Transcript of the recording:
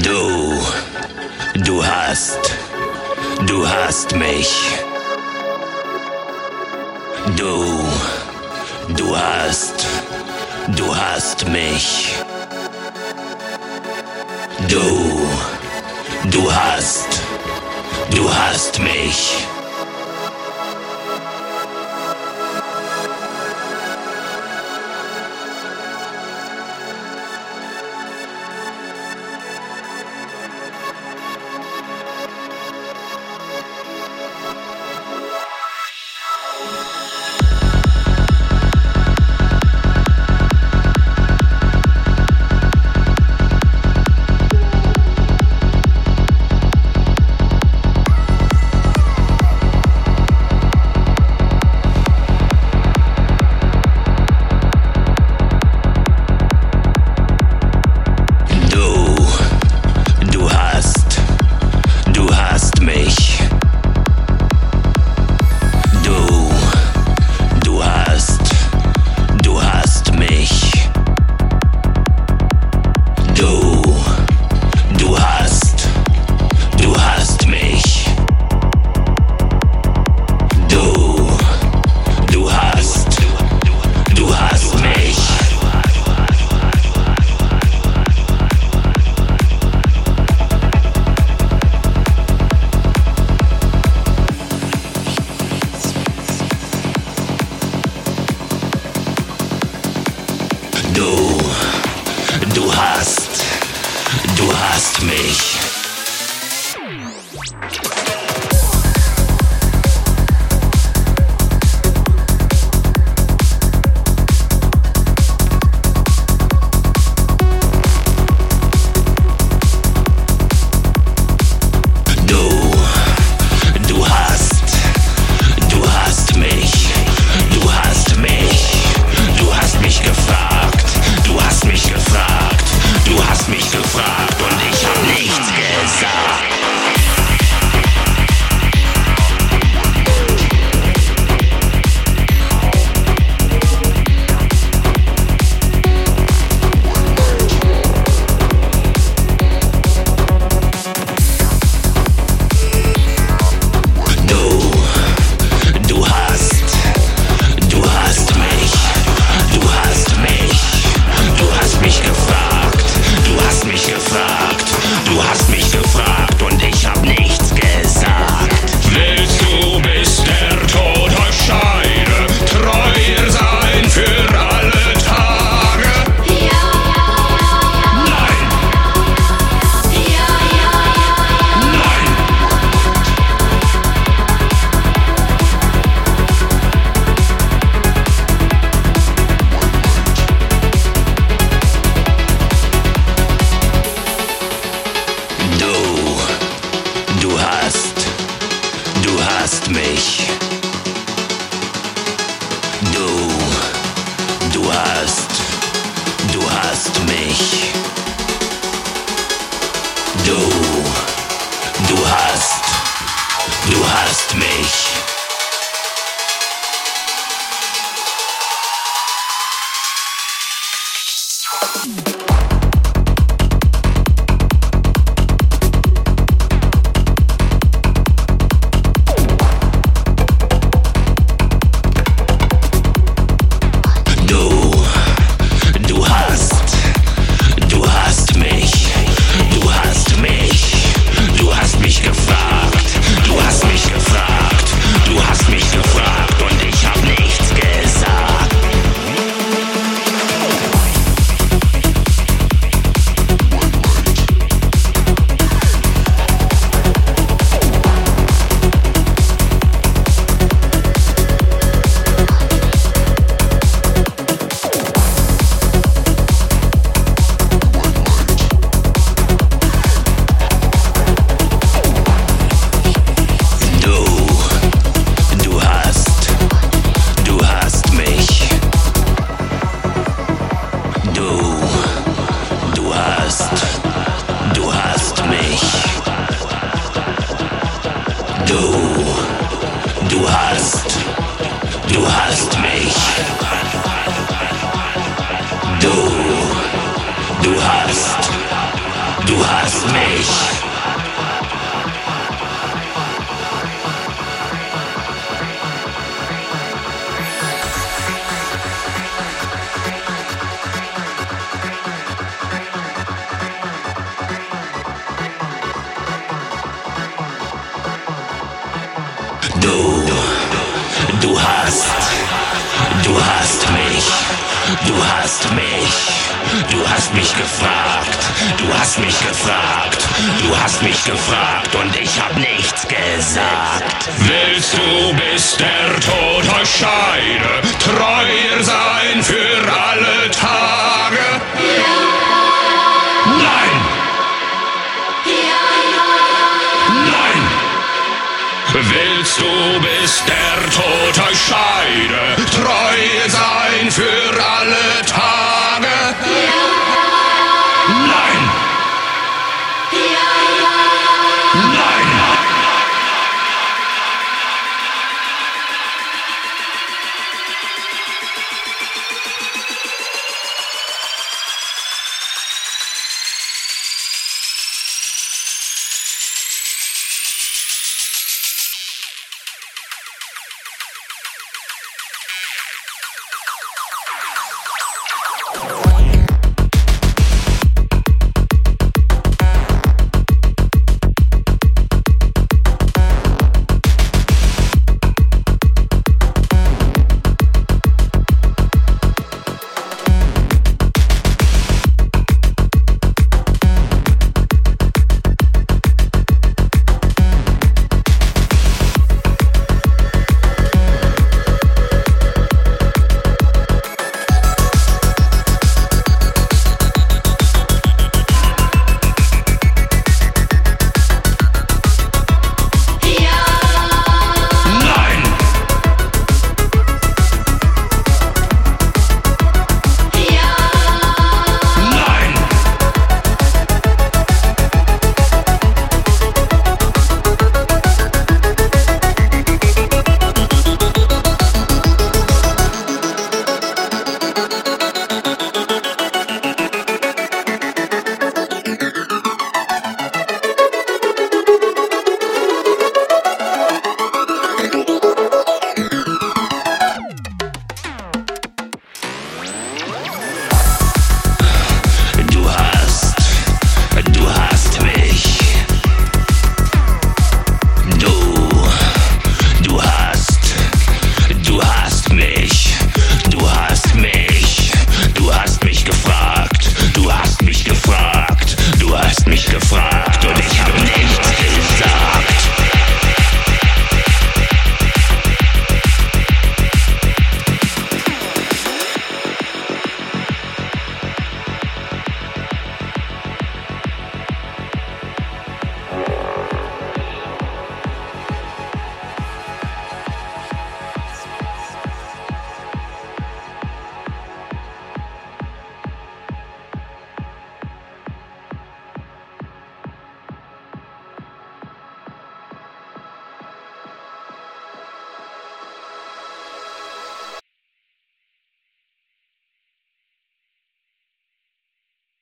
Du, du hast, du hast mich. Du, du hast, du hast mich. Du, du hast, du hast mich. Du hast mich. Du, du hast, du hast mich, Du hast mich. Du. Du hast. Du hast mich. Do. Gefragt, du hast mich gefragt, du hast mich gefragt und ich hab nichts gesagt. Willst du, bis der